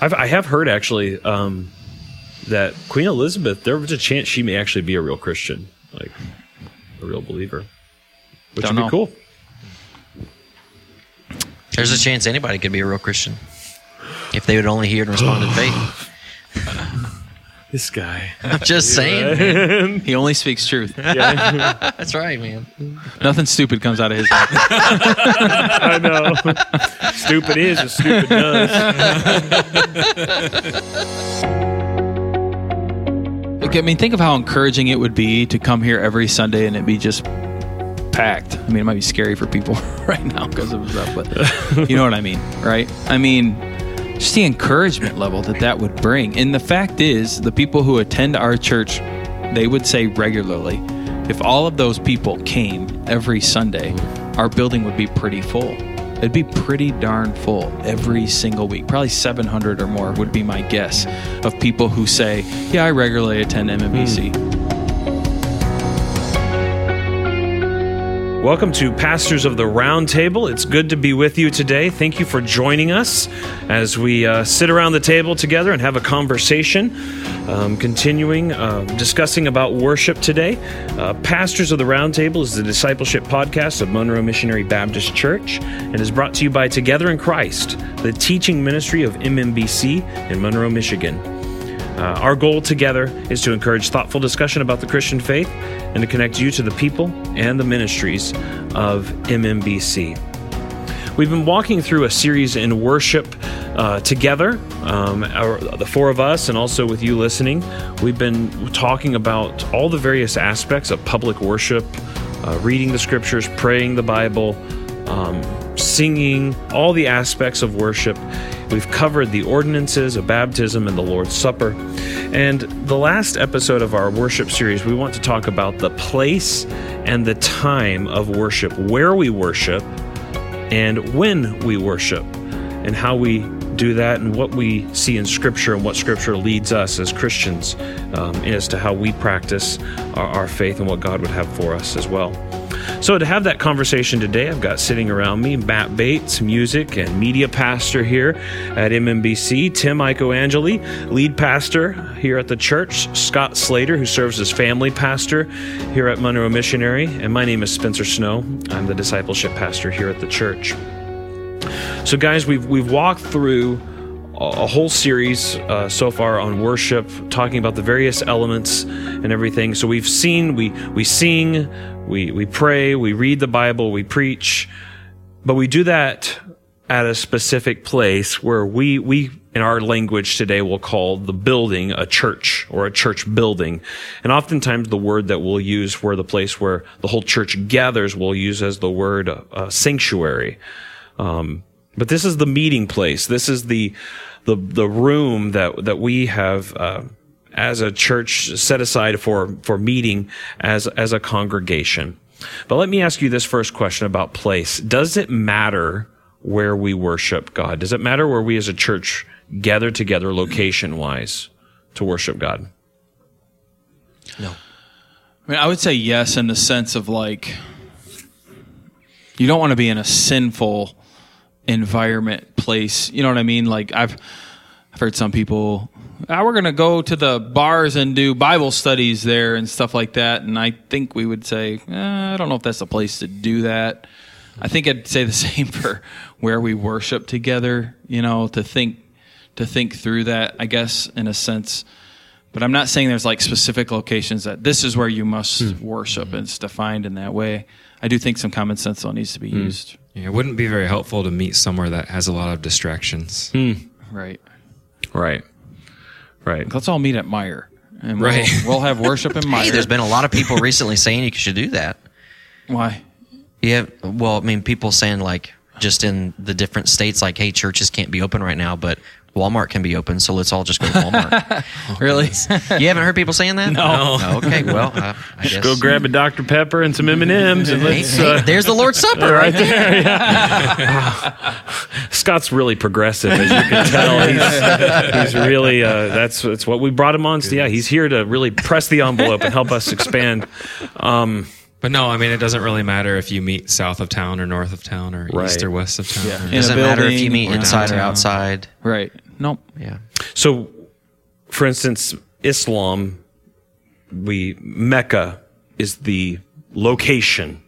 I've, I have heard actually um, that Queen Elizabeth. There was a chance she may actually be a real Christian, like a real believer, which Don't would know. be cool. There's a chance anybody could be a real Christian if they would only hear and respond in faith. This guy. I'm just saying. man. He only speaks truth. That's right, man. Nothing stupid comes out of his mouth. I know. stupid is and stupid does. Look, I mean, think of how encouraging it would be to come here every Sunday and it be just packed. I mean, it might be scary for people right now because of stuff, but you know what I mean, right? I mean, just the encouragement level that that would bring. And the fact is, the people who attend our church, they would say regularly, if all of those people came every Sunday, our building would be pretty full. It'd be pretty darn full every single week. Probably 700 or more would be my guess of people who say, Yeah, I regularly attend MMBC. Welcome to Pastors of the Round Table. It's good to be with you today. Thank you for joining us as we uh, sit around the table together and have a conversation, um, continuing uh, discussing about worship today. Uh, Pastors of the Round Table is the discipleship podcast of Monroe Missionary Baptist Church and is brought to you by Together in Christ, the teaching ministry of MMBC in Monroe, Michigan. Uh, our goal together is to encourage thoughtful discussion about the Christian faith and to connect you to the people and the ministries of MMBC. We've been walking through a series in worship uh, together, um, our, the four of us, and also with you listening. We've been talking about all the various aspects of public worship, uh, reading the scriptures, praying the Bible, um, singing, all the aspects of worship. We've covered the ordinances of baptism and the Lord's Supper. And the last episode of our worship series, we want to talk about the place and the time of worship, where we worship, and when we worship, and how we do that, and what we see in Scripture, and what Scripture leads us as Christians um, as to how we practice our, our faith and what God would have for us as well. So, to have that conversation today, I've got sitting around me Matt Bates, music and media pastor here at MMBC, Tim Icoangeli, lead pastor here at the church, Scott Slater, who serves as family pastor here at Monroe Missionary, and my name is Spencer Snow. I'm the discipleship pastor here at the church. So, guys, we've we've walked through a whole series uh, so far on worship, talking about the various elements and everything. So we've seen we we sing, we we pray, we read the Bible, we preach, but we do that at a specific place where we we in our language today will call the building a church or a church building. And oftentimes the word that we'll use for the place where the whole church gathers we'll use as the word uh, sanctuary. Um, but this is the meeting place. This is the the the room that that we have uh, as a church set aside for for meeting as as a congregation. But let me ask you this first question about place. Does it matter where we worship God? Does it matter where we as a church gather together location wise to worship God? No. I mean, I would say yes in the sense of like, you don't want to be in a sinful environment, place. You know what I mean? Like I've, I've heard some people, ah, we're going to go to the bars and do Bible studies there and stuff like that. And I think we would say, eh, I don't know if that's the place to do that. I think I'd say the same for where we worship together. You know, to think, to think through that. I guess in a sense. But I'm not saying there's like specific locations that this is where you must worship and it's defined in that way. I do think some common sense though needs to be used. Yeah, it wouldn't be very helpful to meet somewhere that has a lot of distractions. Right. Right. Right. Let's all meet at Meijer. And we'll, Right. we'll have worship in Meijer. Hey, there's been a lot of people recently saying you should do that. Why? Yeah. Well, I mean, people saying like just in the different states, like, hey, churches can't be open right now, but Walmart can be open, so let's all just go to Walmart. Really? you haven't heard people saying that? No. Oh, okay. Well, uh, I guess. Go grab a Dr. Pepper and some M&Ms and let's hey, uh, there's the Lord's Supper right there. Yeah. Scott's really progressive, as you can tell. He's, he's really uh, that's that's what we brought him on. So yeah, he's here to really press the envelope and help us expand. Um, But no, I mean, it doesn't really matter if you meet south of town or north of town or Right. east or west of town. Yeah. or- In a Doesn't matter if you building meet or inside or downtown. outside. Right. Nope. Yeah. So, for instance, Islam, we Mecca is the location,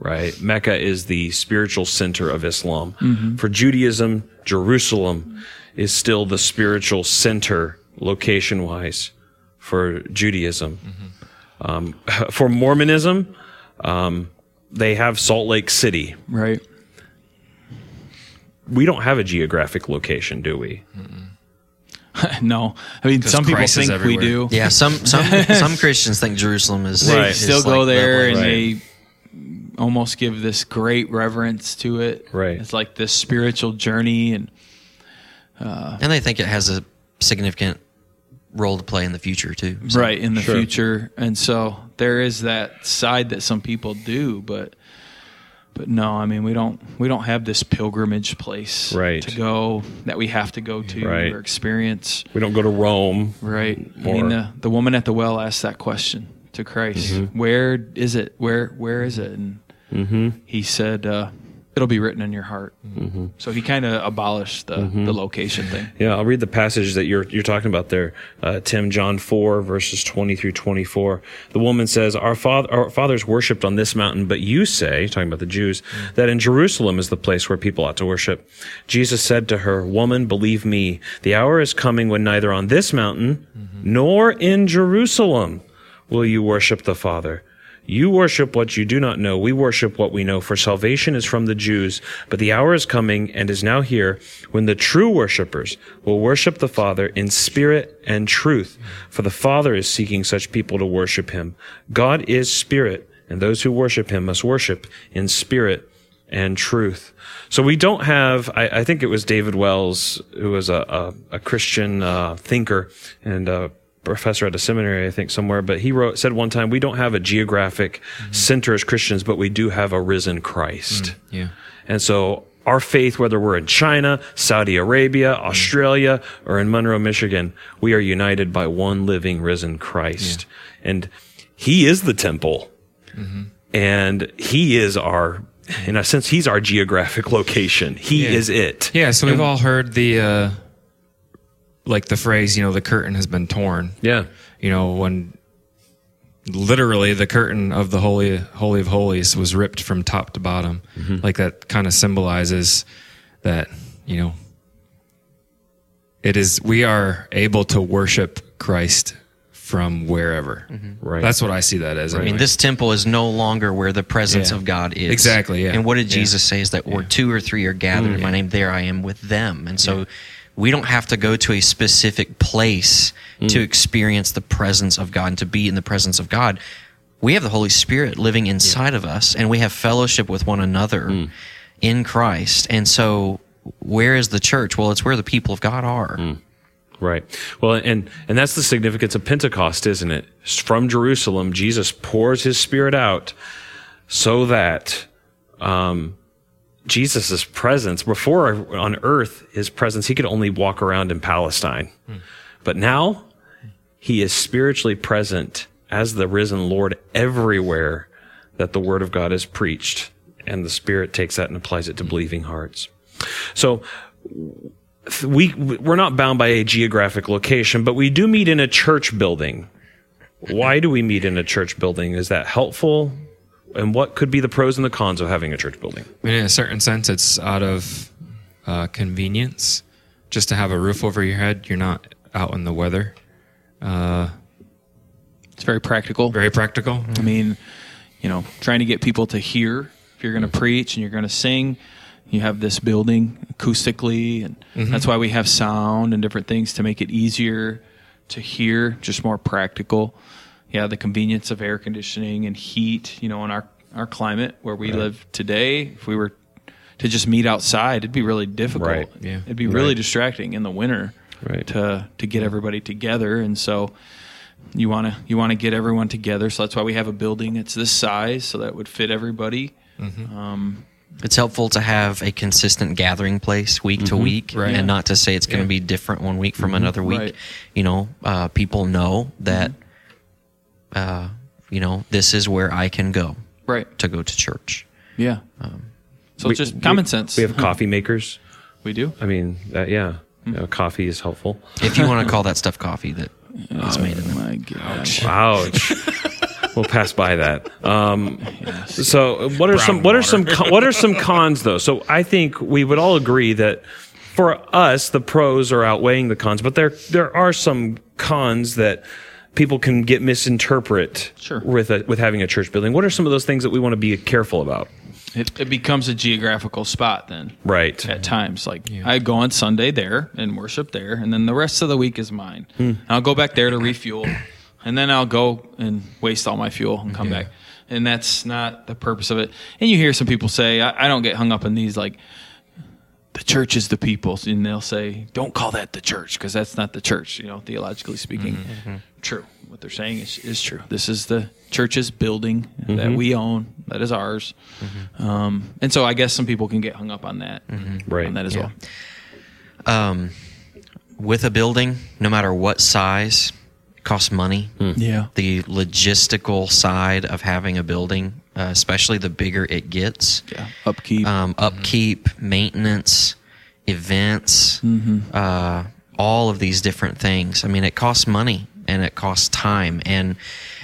right? Mecca is the spiritual center of Islam. For Judaism, Jerusalem is still the spiritual center, location wise, for Judaism. Um, for Mormonism, um, they have Salt Lake City. Right. We don't have a geographic location, do we? no. I mean, some people Christ is think we everywhere. do. Yeah. Some some some Christians think Jerusalem is They Right. is still go like there and Right. they almost give this great reverence to it. Right. It's like this spiritual journey and and they think it has a significant role to play in the future too. So- right in the Sure. future. And so there is that side that some people do, but but no, I mean we don't we don't have this pilgrimage place Right. to go that we have to go to Right. or experience. We don't go to Rome. Right. I mean the, the woman at the well asked that question to Christ. Mm-hmm. Where is it? Where where is it? And Mm-hmm. he said, uh, it'll be written in your heart. So he kind of abolished the, Mm-hmm. the location thing. Yeah, I'll read the passage that you're you're talking about there, uh, Tim. John four verses twenty through twenty four. The woman says, "Our father, our fathers worshipped on this mountain, but you say, talking about the Jews, that in Jerusalem is the place where people ought to worship." Jesus said to her, "Woman, believe me, the hour is coming when neither on this mountain nor in Jerusalem will you worship the Father." You worship what you do not know. We worship what we know, for salvation is from the Jews. But the hour is coming and is now here when the true worshippers will worship the Father in spirit and truth. For the Father is seeking such people to worship him. God is spirit, and those who worship him must worship in spirit and truth. So we don't have, I, I think it was David Wells, who was a, a, a Christian uh, thinker and uh professor at a seminary, I think somewhere, but he wrote, said one time, we don't have a geographic mm-hmm. center as Christians, but we do have a risen Christ. Mm, yeah. And so our faith, whether we're in China, Saudi Arabia, mm. Australia, or in Monroe, Michigan, we are united by one living risen Christ. And he is the temple. Mm-hmm. And he is our, in a sense, he's our geographic location. He Yeah. is it. Yeah. So we've all heard the, uh, like the phrase, you know, the curtain has been torn. Yeah. You know, when literally the curtain of the holy holy of holies was ripped from top to bottom. Mm-hmm. Like that kind of symbolizes that, you know, it is we are able to worship Christ from wherever. Mm-hmm. Right. That's what I see that as. I mean, this temple is no longer where the presence Yeah. of God is. Exactly, yeah. And what did Yeah. Jesus say is that where two or three are gathered in my mm-hmm. name, there I am with them. And so we don't have to go to a specific place mm. to experience the presence of God and to be in the presence of God. We have the Holy Spirit living inside of us, and we have fellowship with one another mm. in Christ. And so, where is the church? Well, it's where the people of God are. Mm. Right. Well, and and that's the significance of Pentecost, isn't it? From Jerusalem, Jesus pours His Spirit out, so that um, Jesus' presence before on earth, His presence, He could only walk around in Palestine, hmm. but now He is spiritually present as the risen Lord everywhere that the Word of God is preached, and the Spirit takes that and applies it to believing hearts. So we we're not bound by a geographic location, but we do meet in a church building. Why do we meet in a church building? Is that helpful? And what could be the pros and the cons of having a church building? I mean, in a certain sense, it's out of uh, convenience just to have a roof over your head. You're not out in the weather. Uh, it's very practical. Very practical. I mean, you know, trying to get people to hear if you're going to mm-hmm. preach and you're going to sing. You have this building acoustically, and mm-hmm. that's why we have sound and different things to make it easier to hear, just more practical. Yeah, the convenience of air conditioning and heat. You know, in our our climate where we live today, if we were to just meet outside, it'd be really difficult. Right, yeah. it'd be really distracting in the winter Right. to to get everybody together, and so you want to you want to get everyone together so that's why we have a building that's this size so that it would fit everybody mm-hmm. um, It's helpful to have a consistent gathering place week to mm-hmm. week, Right. and not to say it's going to be different one week from mm-hmm. another week. Right. You know, uh, people know that, uh, you know, this is where I can go right to go to church. yeah so We- it's just we- common sense We have coffee makers. we do I mean, uh, yeah, You know, coffee is helpful. If you want to call that stuff coffee, that is made in Oh there. my gosh. Ouch. we'll pass by that. Um, So, what are some what are some what are some cons though? So, I think we would all agree that for us, the pros are outweighing the cons, but there there are some cons that people can get misinterpret Sure. with a, with having a church building. What are some of those things that we want to be careful about? It, it becomes a geographical spot then. Right. At times, like I go on Sunday there and worship there, and then the rest of the week is mine. And I'll go back there to refuel, and then I'll go and waste all my fuel and come back. And that's not the purpose of it. And you hear some people say, I, I don't get hung up in these like the church is the people, and they'll say, "Don't call that the church," because that's not the church. You know, theologically speaking, mm-hmm. Mm-hmm. true. What they're saying is, is true. This is the church's building that mm-hmm. we own, that is ours. Um, and so, I guess some people can get hung up on that, Right. On that as Yeah. well. Um, with a building, no matter what size, costs money. Mm. Yeah, The logistical side of having a building, uh, especially the bigger it gets, yeah. Upkeep. um, upkeep, maintenance, events, uh, all of these different things. I mean, it costs money and it costs time. And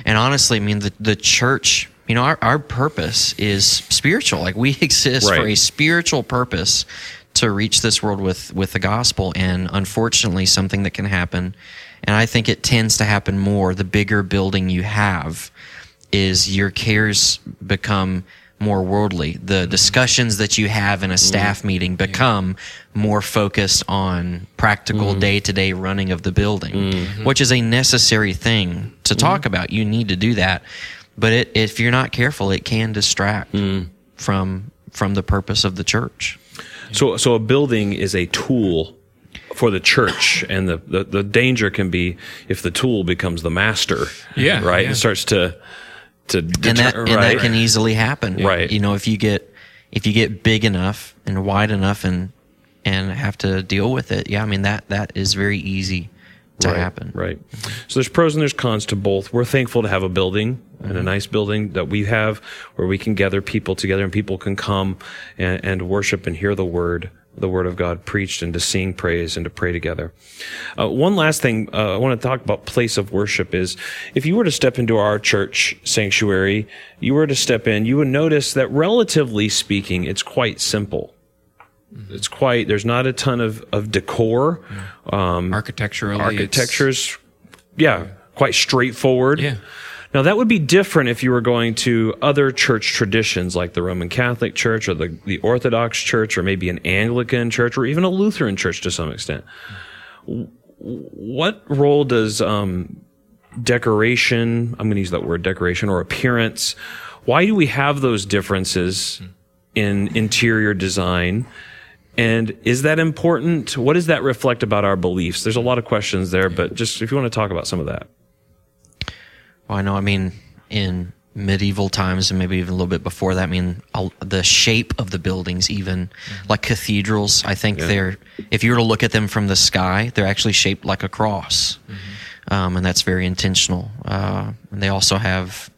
and honestly, I mean, the the church. You know, our, our purpose is spiritual. Like we exist for a spiritual purpose to reach this world with with the gospel. And unfortunately, something that can happen, and I think it tends to happen more the bigger building you have, is your cares become more worldly. The mm-hmm. discussions that you have in a mm-hmm. staff meeting become more focused on practical day to day running of the building, mm-hmm. which is a necessary thing to talk about. You need to do that. But it, if you're not careful, it can distract mm. from from the purpose of the church. So, so a building is a tool for the church, and the, the, the danger can be if the tool becomes the master. Yeah, right. yeah. It starts to to and that deter- and that can easily happen. Right. You know, if you get if you get big enough and wide enough and and have to deal with it, yeah, I mean that that is very easy to right, happen. Right. So there's pros and there's cons to both. We're thankful to have a building and Mm-hmm. a nice building that we have where we can gather people together and people can come and, and worship and hear the word, the word of God preached and to sing praise and to pray together. Uh, one last thing uh, I want to talk about place of worship is if you were to step into our church sanctuary, you were to step in, you would notice that relatively speaking, it's quite simple. It's quite, there's not a ton of, of decor. Um, Architecturally, architecture's yeah quite straightforward Yeah. Now that would be different if you were going to other church traditions like the roman catholic church or the, the orthodox church or maybe an anglican church or even a lutheran church to some extent what role does um, decoration i'm going to use that word decoration or appearance why do we have those differences in interior design and is that important? What does that reflect about our beliefs? There's a lot of questions there, but just if you want to talk about some of that. Well, I know. I mean, in medieval times and maybe even a little bit before that, I mean, a- the shape of the buildings, even like cathedrals, I think they're, if you were to look at them from the sky, they're actually shaped like a cross. Um, and that's very intentional. Uh, and they also have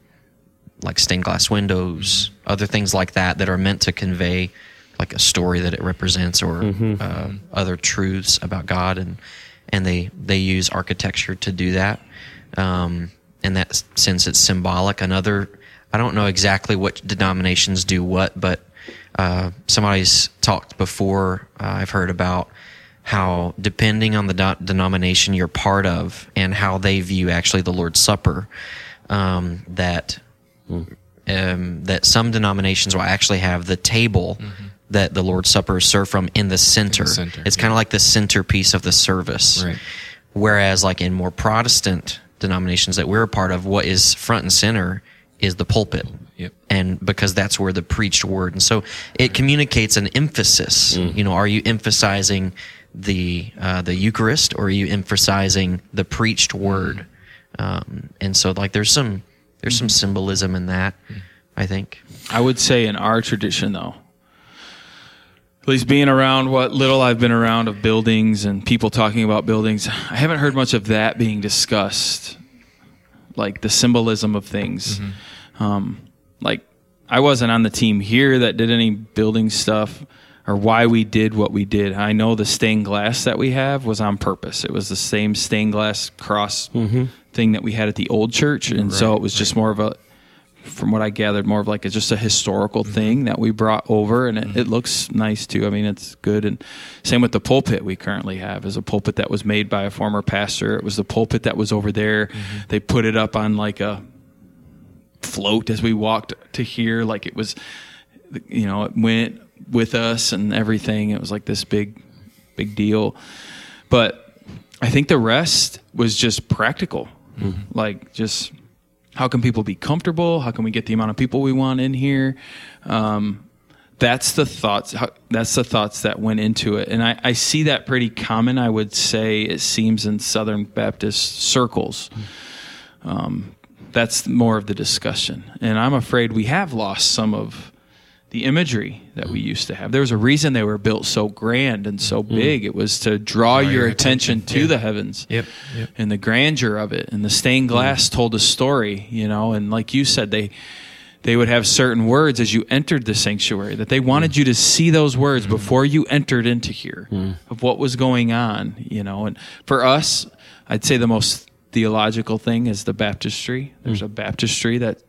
like stained glass windows, other things like that that are meant to convey like a story that it represents or uh, other truths about God, and and they they use architecture to do that. Um, in that sense, it's symbolic. Another, I don't know exactly what denominations do what, but uh, somebody's talked before. Uh, I've heard about how depending on the do- denomination you're part of and how they view actually the Lord's Supper, um, that um, that some denominations will actually have the table that the Lord's Supper is served from in the center. center, it's kind of like the centerpiece of the service. Right. Whereas, like in more Protestant denominations that we're a part of, what is front and center is the pulpit. Yep. And because that's where the preached word, and so it communicates an emphasis. You know, are you emphasizing the uh, the Eucharist, or are you emphasizing the preached word? Um, and so, like, there's some there's some symbolism in that. I think. I would say in our tradition, though, at least being around what little I've been around of buildings and people talking about buildings, I haven't heard much of that being discussed, like the symbolism of things. Um, like I wasn't on the team here that did any building stuff or why we did what we did. I know the stained glass that we have was on purpose. It was the same stained glass cross thing that we had at the old church, and so it was just more of a, from what I gathered, more of like it's just a historical mm-hmm. thing that we brought over, and it, it mm-hmm. looks nice too. I mean, it's good. And same with the pulpit we currently have is a pulpit that was made by a former pastor. It was the pulpit that was over there. Mm-hmm. They put it up on like a float as we walked to here, like it was, you know, it went with us and everything. It was like this big, big deal. But I think the rest was just practical, like just how can people be comfortable? How can we get the amount of people we want in here? Um, that's the thoughts. That's the thoughts that went into it, and I, I see that pretty common. I would say it seems in Southern Baptist circles. Um, that's more of the discussion, and I'm afraid we have lost some of the imagery that we used to have. There was a reason they were built so grand and so mm-hmm. big. It was to draw, your, your attention, attention, to yeah. the heavens Yep. Yep. and the grandeur of it. And the stained mm-hmm. glass told a story you know. And like you said they they would have certain words as you entered the sanctuary that they wanted mm. you to see those words mm. before you entered into here mm. of what was going on you know. And for us i'd say the most theological thing is the baptistry. There's a baptistry that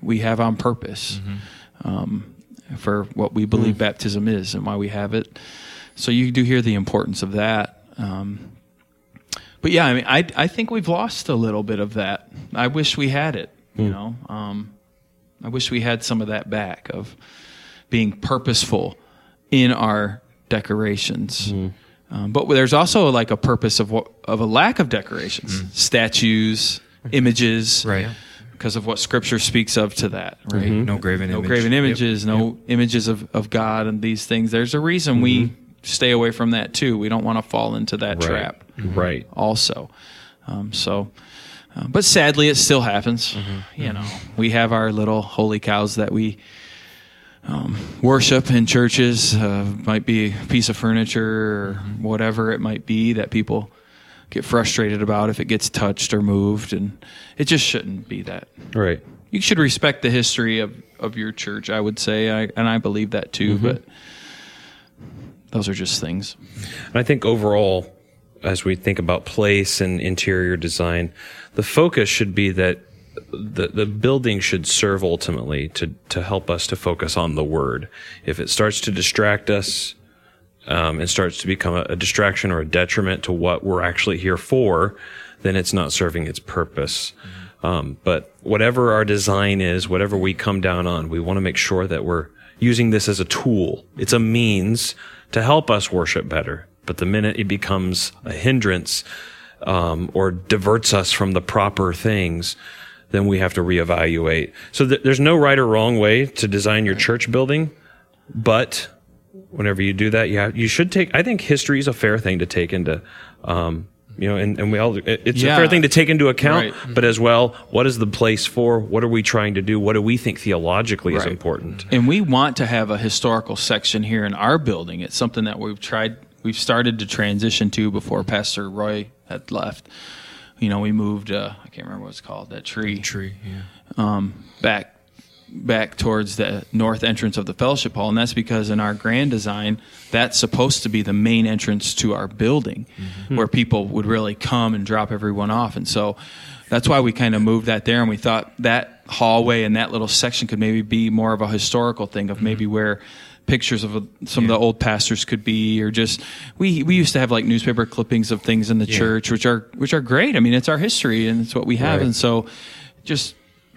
we have on purpose. Mm-hmm. Um, for what we believe baptism is and why we have it so you do hear the importance of that um, but yeah, I mean, I I think we've lost a little bit of that. I wish we had it. You know, um, I wish we had some of that back of being purposeful in our decorations. Um, but there's also like a purpose of what of a lack of decorations, statues, images, Right. Because of what Scripture speaks of to that, right? No graven no image. graven Yep. images, no images of, of God and these things. There's a reason we stay away from that too. We don't want to fall into that Right. trap Right. also. Um, so, uh, but sadly, it still happens. You know, we have our little holy cows that we um, worship in churches. Uh, might be a piece of furniture or whatever it might be that people get frustrated about if it gets touched or moved, and it just shouldn't be that. Right. You should respect the history of, of your church. I would say, I, and I believe that too. Mm-hmm. But those are just things. And I think overall, as we think about place and interior design, the focus should be that the, the building should serve ultimately to, to help us to focus on the word. If it starts to distract us um, and starts to become a, a distraction or a detriment to what we're actually here for, then it's not serving its purpose. Um, but whatever our design is, whatever we come down on, we want to make sure that we're using this as a tool. It's a means to help us worship better. But the minute it becomes a hindrance um, or diverts us from the proper things, then we have to reevaluate. So th- there's no right or wrong way to design your church building, but whenever you do that, you have, you should take. I think history is a fair thing to take into. Um, you know, and, and we all, it's Yeah. a fair thing to take into account, Right. but as well, what is the place for? What are we trying to do? What do we think theologically is important? And we want to have a historical section here in our building. It's something that we've tried, we've started to transition to before Pastor Roy had left. You know, we moved, uh, I can't remember what it's called, that tree, Tree. Yeah. back back towards the north entrance of the fellowship hall and that's because in our grand design that's supposed to be the main entrance to our building mm-hmm. where people would really come and drop everyone off. And so that's why we kind of moved that there and we thought that hallway and that little section could maybe be more of a historical thing of maybe mm-hmm. where pictures of some of the old pastors could be or just we we used to have like newspaper clippings of things in the church which are which are great. I mean it's our history and it's what we have. Right. and so just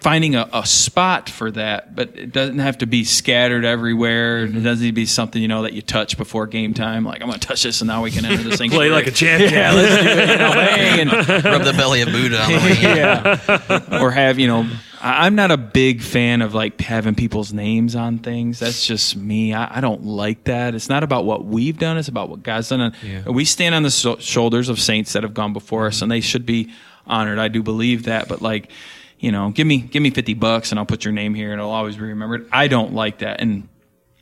finding a, a spot for that, but it doesn't have to be scattered everywhere. Mm-hmm. It doesn't need to be something you know that you touch before game time. Like I'm gonna touch this, and now we can enter the sanctuary. Play like a champion. Yeah, let's do it. You know, bang, and Rub the belly of Buddha on the way in. yeah. or have you know I- i'm not a big fan of like having people's names on things that's just me i, I don't like that it's not about what we've done it's about what god's done and Yeah. we stand on the so- shoulders of saints that have gone before us mm-hmm. and they should be honored i do believe that but like you know give me give me 50 bucks and i'll put your name here and it'll always be remembered i don't like that and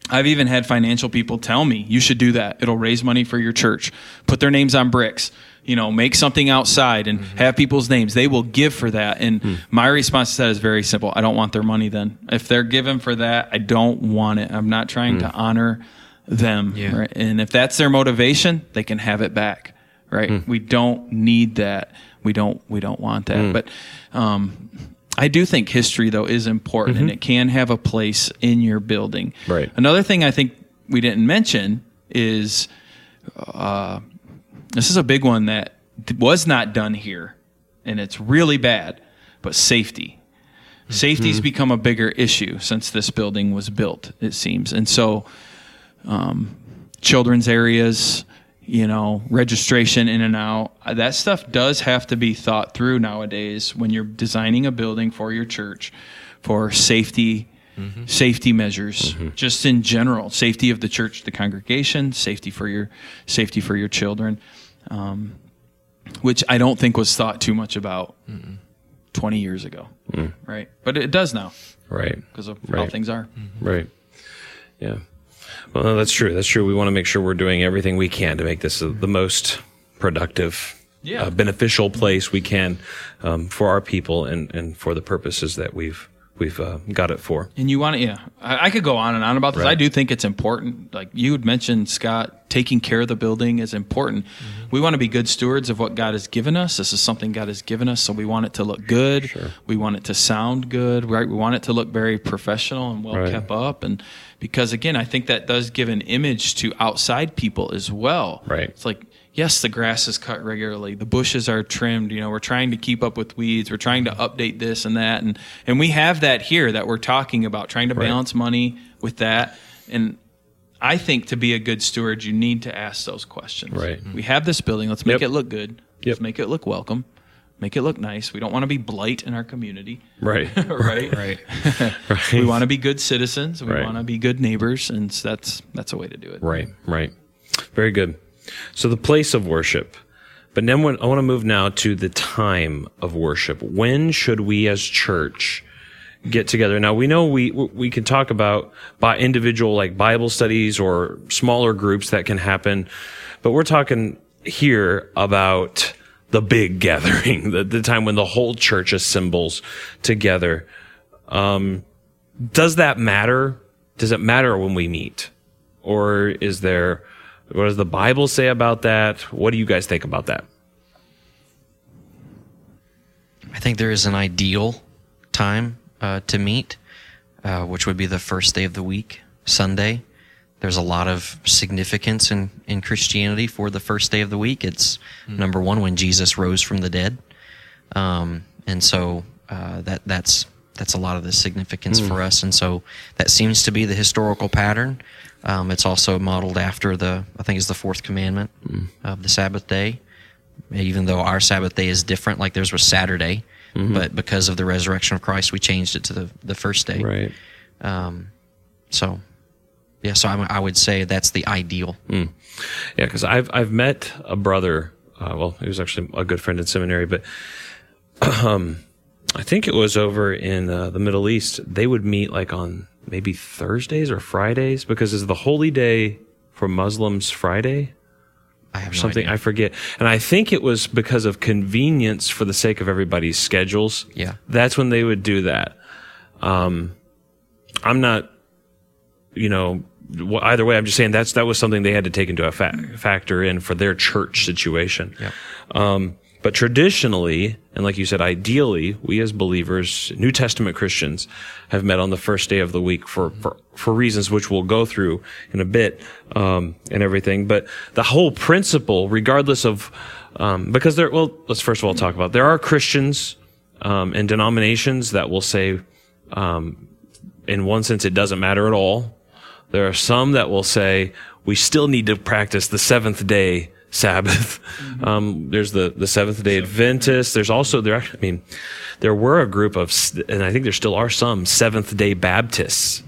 I've even had financial people tell me you should do that. It'll raise money for your church. Put their names on bricks. You know, make something outside and mm-hmm. have people's names. They will give for that. And hmm. my response to that is very simple. I don't want their money then. If they're given for that, I don't want it. I'm not trying to hmm. honor them. Yeah. Right? And if that's their motivation, they can have it back. Right? We don't need that. We don't. We don't want that. But um, I do think history though is important, and it can have a place in your building. Right. Another thing I think we didn't mention is uh, this is a big one that was not done here, and it's really bad. But safety, safety's become a bigger issue since this building was built. It seems, and so um, children's areas, you know, registration in and out. That stuff does have to be thought through nowadays when you're designing a building for your church for safety. Mm-hmm. Safety measures, mm-hmm. just in general, safety of the church, the congregation, safety for your safety for your children, um, which I don't think was thought too much about twenty years ago, mm. right? But it does now Right. because of how Right. things are. Right. Yeah. Well, that's true. That's true. We want to make sure we're doing everything we can to make this the most productive, Yeah. uh, beneficial place we can um, for our people and, and for the purposes that we've we've uh, got it for. And you want to, yeah. I, I could go on and on about this. Right. I do think it's important. Like you had mentioned, Scott, taking care of the building is important. We want to be good stewards of what God has given us. This is something God has given us, so we want it to look good. We want it to sound good, right? We want it to look very professional and well Right. kept up. And because again, I think that does give an image to outside people as well. Right. It's like yes, the grass is cut regularly, the bushes are trimmed. You know, we're trying to keep up with weeds. We're trying to update this and that, and and we have that here that we're talking about, trying to Right. balance money with that. And I think to be a good steward, you need to ask those questions. Right. We have this building. Let's make Yep. it look good. Yep. Let's make it look welcome. Make it look nice. We don't want to be blight in our community. Right. right. Right. right. We want to be good citizens. We Right. want to be good neighbors, and s- that's that's a way to do it. Right, right. Very good. So the place of worship. But then when, I want to move now to the time of worship. When should we as church get together? Now we know we we can talk about by individual like Bible studies or smaller groups that can happen, but we're talking here about the big gathering, the, the time when the whole church assembles together. Um, does that matter? Does it matter when we meet? Or is there, what does the Bible say about that? What do you guys think about that? I think there is an ideal time uh, to meet, uh, which would be the first day of the week, Sunday. There's a lot of significance in, in Christianity for the first day of the week. It's number one when Jesus rose from the dead, um, and so uh, that that's that's a lot of the significance for us. And so that seems to be the historical pattern. Um, it's also modeled after the I think it's the fourth commandment of the Sabbath day even though our Sabbath day is different, like theirs was Saturday, but because of the resurrection of Christ, we changed it to the, the first day. Right. Um, so, yeah, so I, I would say that's the ideal. Yeah, because I've I've met a brother. Uh, well, he was actually a good friend in seminary, but um, I think it was over in uh, the Middle East. They would meet like on maybe Thursdays or Fridays because it's the holy day for Muslims Friday I have no something. idea. I forget, and I think it was because of convenience for the sake of everybody's schedules. Yeah. that's when they would do that. Um, I'm not you know, either way, I'm just saying that's that was something they had to take into a fa- factor in for their church situation. Yeah. Um, but traditionally, and like you said, ideally, we as believers, New Testament Christians, have met on the first day of the week for for, for reasons which we'll go through in a bit um, and everything. But the whole principle, regardless of um, because there, well, let's first of all talk about there are Christians um, and denominations that will say, um, in one sense, it doesn't matter at all. There are some that will say we still need to practice the seventh day Sabbath. Um, there's the, the Seventh Day Adventists. There's also there. I mean, there were a group of, and I think there still are some Seventh Day Baptists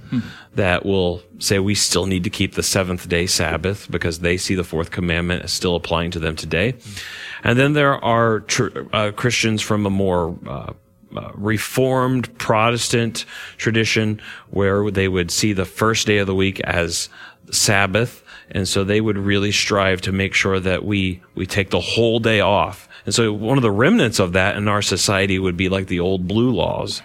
that will say we still need to keep the seventh day Sabbath because they see the fourth commandment as still applying to them today. And then there are tr- uh, Christians from a more uh, uh, reformed Protestant tradition where they would see the first day of the week as Sabbath. And so they would really strive to make sure that we, we take the whole day off. And so one of the remnants of that in our society would be like the old blue laws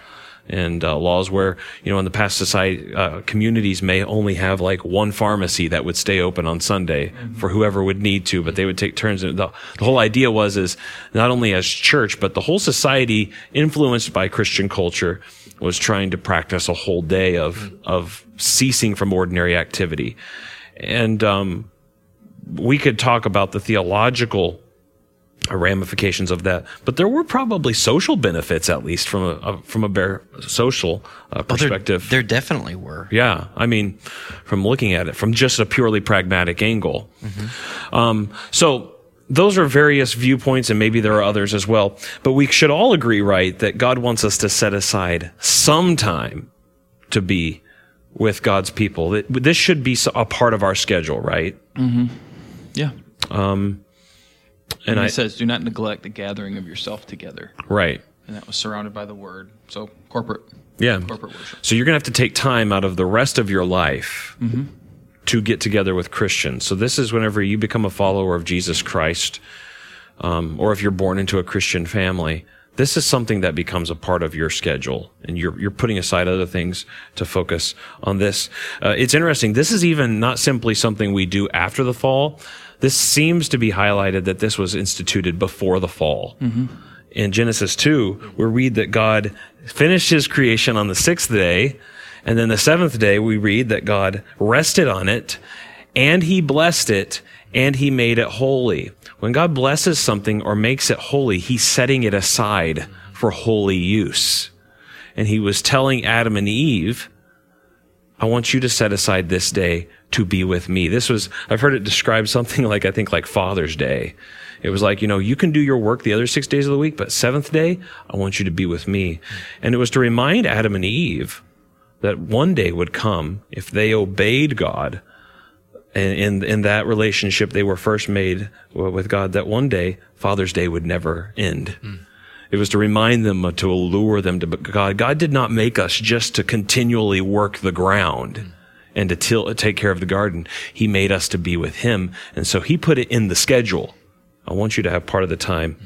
and uh, laws where you know in the past society uh, communities may only have like one pharmacy that would stay open on Sunday mm-hmm. for whoever would need to, but they would take turns. The, the whole idea was is not only as church, but the whole society influenced by Christian culture was trying to practice a whole day of mm-hmm. of ceasing from ordinary activity, and um, we could talk about the theological ramifications of that. But there were probably social benefits, at least from a, a from a bare social uh, perspective. Oh, there, there, definitely were. Yeah, I mean, from looking at it from just a purely pragmatic angle. Mm-hmm. Um, so. Those are various viewpoints, and maybe there are others as well. But we should all agree, right, that God wants us to set aside some time to be with God's people. This should be a part of our schedule, right? Mm-hmm. Yeah. Um, and, and he says, "Do not neglect the gathering of yourself together." Right. And that was surrounded by the word. So corporate. Yeah. Corporate worship. So you're gonna have to take time out of the rest of your life mm-hmm. to get together with Christians. So this is whenever you become a follower of Jesus Christ, um, or if you're born into a Christian family. This is something that becomes a part of your schedule, and you're you're putting aside other things to focus on this. Uh, it's interesting. This is even not simply something we do after the fall this seems to be highlighted that this was instituted before the fall. Mm-hmm. In Genesis 2, we read that God finished his creation on the sixth day. And then the seventh day, we read that God rested on it and he blessed it and he made it holy. When God blesses something or makes it holy, he's setting it aside for holy use. And he was telling Adam and Eve, I want you to set aside this day to be with me. This was, I've heard it described something like, I think like Father's Day. It was like, you know, you can do your work the other six days of the week, but seventh day, I want you to be with me. And it was to remind Adam and Eve that one day would come if they obeyed God in, in that relationship they were first made with God, that one day Father's Day would never end. Mm. It was to remind them, to allure them to God. God did not make us just to continually work the ground. Mm and to till, take care of the garden. He made us to be with him. And so he put it in the schedule. I want you to have part of the time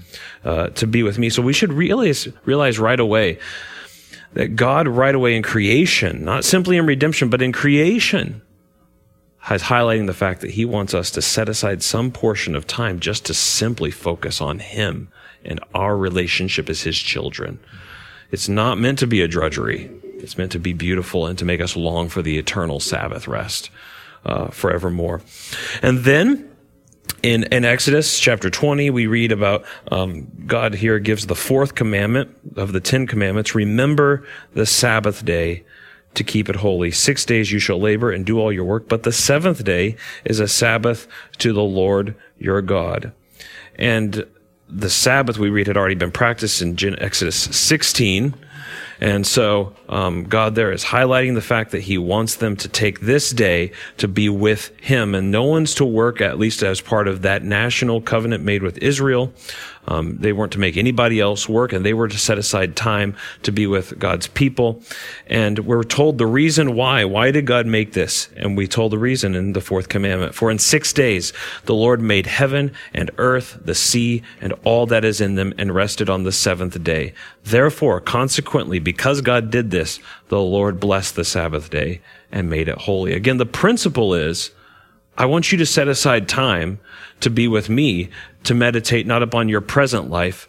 uh, to be with me. So we should realize, realize right away that God, right away in creation, not simply in redemption, but in creation, is highlighting the fact that he wants us to set aside some portion of time just to simply focus on him and our relationship as his children. It's not meant to be a drudgery. It's meant to be beautiful and to make us long for the eternal Sabbath rest uh, forevermore. And then in, in Exodus chapter 20, we read about um, God here gives the fourth commandment of the Ten Commandments remember the Sabbath day to keep it holy. Six days you shall labor and do all your work, but the seventh day is a Sabbath to the Lord your God. And the Sabbath we read had already been practiced in Exodus 16 and so um, God there is highlighting the fact that He wants them to take this day to be with Him, and no one's to work, at least as part of that national covenant made with Israel. Um, they weren't to make anybody else work, and they were to set aside time to be with God's people. And we're told the reason why. Why did God make this? And we told the reason in the fourth commandment. For in six days the Lord made heaven and earth, the sea, and all that is in them, and rested on the seventh day. Therefore, consequently, because God did this, the Lord blessed the Sabbath day and made it holy. Again, the principle is, I want you to set aside time to be with me, to meditate not upon your present life,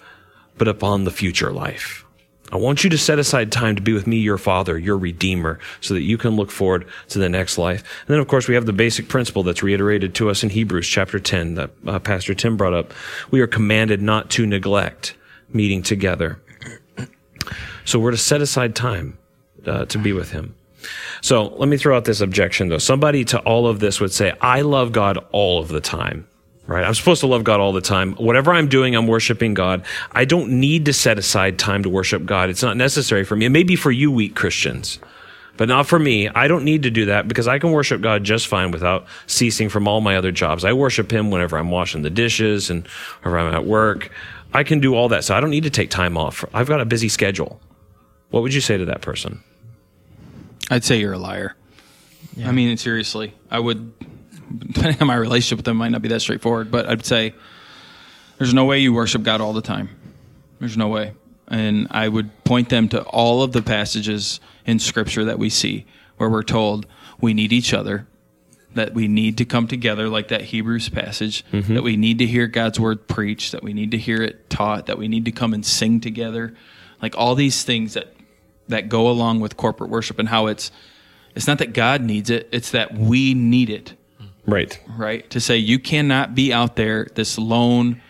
but upon the future life. I want you to set aside time to be with me, your father, your redeemer, so that you can look forward to the next life. And then, of course, we have the basic principle that's reiterated to us in Hebrews chapter 10 that uh, Pastor Tim brought up. We are commanded not to neglect meeting together. So we're to set aside time uh, to be with him. So let me throw out this objection though. Somebody to all of this would say, I love God all of the time right? I'm supposed to love God all the time. Whatever I'm doing, I'm worshiping God. I don't need to set aside time to worship God. It's not necessary for me. It may be for you weak Christians, but not for me. I don't need to do that because I can worship God just fine without ceasing from all my other jobs. I worship Him whenever I'm washing the dishes and whenever I'm at work. I can do all that. So I don't need to take time off. I've got a busy schedule. What would you say to that person? I'd say you're a liar. Yeah. I mean, seriously, I would depending on my relationship with them, might not be that straightforward. But I'd say there's no way you worship God all the time. There's no way. and I would point them to all of the passages in Scripture that we see where we're told we need each other, that we need to come together, like that Hebrews passage, mm-hmm. that we need to hear God's word preached, that we need to hear it taught, that we need to come and sing together, like all these things that that go along with corporate worship and how it's it's not that God needs it, it's that we need it Right. right? To say you cannot be out there this lone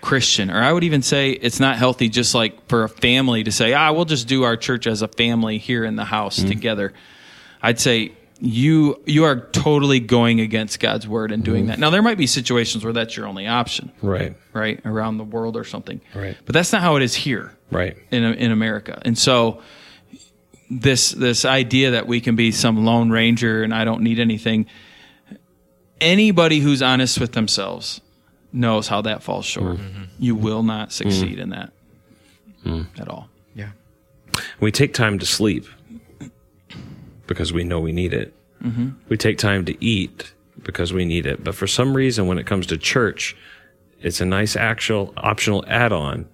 Christian, or I would even say it's not healthy just like for a family to say, ah, we'll just do our church as a family here in the house together. I'd say you you are totally going against God's word and doing that. Now there might be situations where that's your only option, Right. right, around the world or something, Right. But that's not how it is here Right. in in America. And so this this idea that we can be some lone ranger and I don't need anything. Anybody who's honest with themselves knows how that falls short. Mm-hmm. Mm-hmm. You will not succeed mm. in that mm. at all. Yeah. We take time to sleep because we know we need it. Mm-hmm. We take time to eat because we need it. But for some reason, when it comes to church, it's a nice actual optional add on.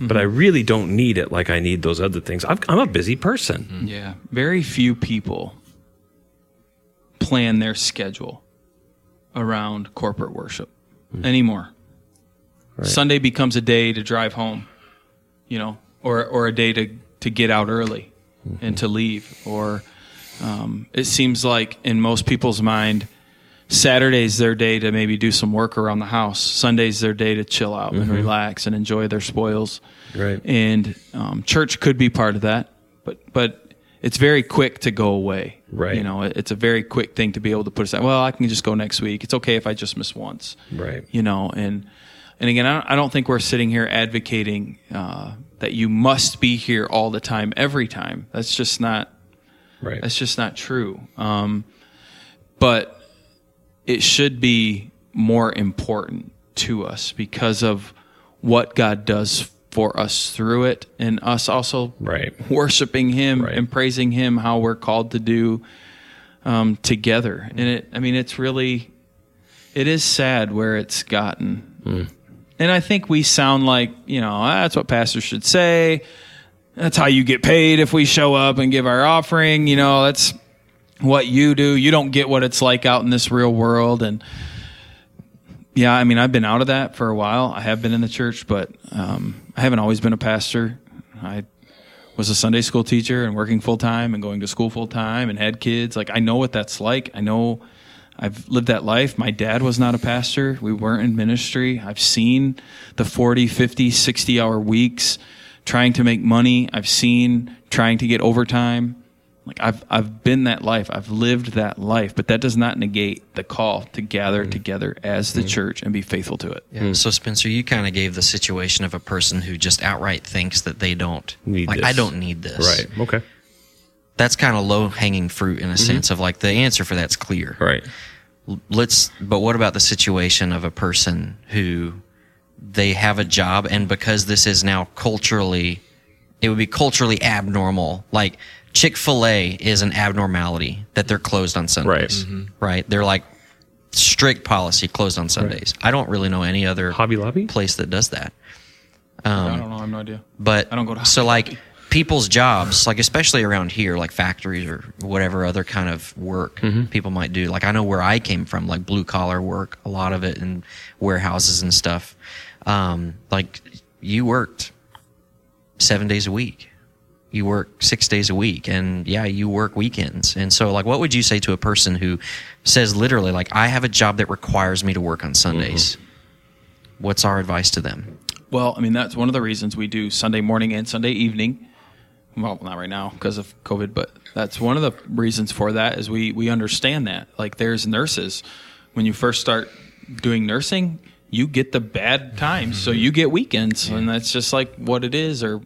But I really don't need it like I need those other things. I've, I'm a busy person. Mm-hmm. Yeah. Very few people plan their schedule around corporate worship mm-hmm. anymore. Sunday becomes a day to drive home, you know, or, or a day to, to get out early and mm-hmm. to leave. Or um, it seems like in most people's mind, Saturday's their day to maybe do some work around the house. Sunday's their day to chill out and relax and enjoy their spoils. Right. And um, church could be part of that, but but it's very quick to go away. Right. You know, it- it's a very quick thing to be able to put aside. Well, I can just go next week. It's okay if I just miss once. Right. You know, and and again, I don't, I don't think we're sitting here advocating uh, that you must be here all the time, every time. That's just not Right. that's just not true. Um, but it should be more important to us because of what God does for us through it, and us also Right. worshiping Him Right. and praising Him, how we're called to do um, together. And it, I mean, it's really, it is sad where it's gotten. And I think we sound like, you know, "Ah, that's what pastors should say. That's how you get paid if we show up and give our offering. You know, that's what you do. You don't get what it's like out in this real world. And yeah, I mean, I've been out of that for a while. I have been in the church, but um, I haven't always been a pastor. I was a Sunday school teacher and working full time and going to school full time and had kids. Like, I know what that's like. I know I've lived that life. My dad was not a pastor. We weren't in ministry. I've seen the 40, 50, 60 hour weeks trying to make money. I've seen trying to get overtime. Like I've I've been that life. I've lived that life, but that does not negate the call to gather Mm. together as the mm-hmm. church and be faithful to it. Yeah. So Spencer, you kind of gave the situation of a person who just outright thinks that they don't Need like this. I don't need this. Right. Okay. That's kind of low hanging fruit in a sense of like the answer for that's clear. Right. let's but what about the situation of a person who they have a job and because this is now culturally it would be culturally abnormal like chick-fil-a is an abnormality that they're closed on sundays right mm-hmm. right. they're like strict policy closed on sundays i don't really know any other Hobby Lobby? place that does that I um, don't know. I have no idea. but I don't go to so like Lobby. people's jobs, like especially around here, like factories or whatever other kind of work mm-hmm. people might do. Like I know where I came from, like blue collar work, a lot of it in warehouses and stuff. Um, like you worked seven days a week. You work six days a week, and yeah, you work weekends. And so, like, what would you say to a person who says literally, like, I have a job that requires me to work on Sundays? Mm-hmm. What's our advice to them? Well, I mean, that's one of the reasons we do Sunday morning and Sunday evening. Well, not right now because of COVID, but that's one of the reasons for that is we we understand that. Like, there's nurses when you first start doing nursing, you get the bad times, so mm-hmm. you get weekends, and that's just like what it is. Or,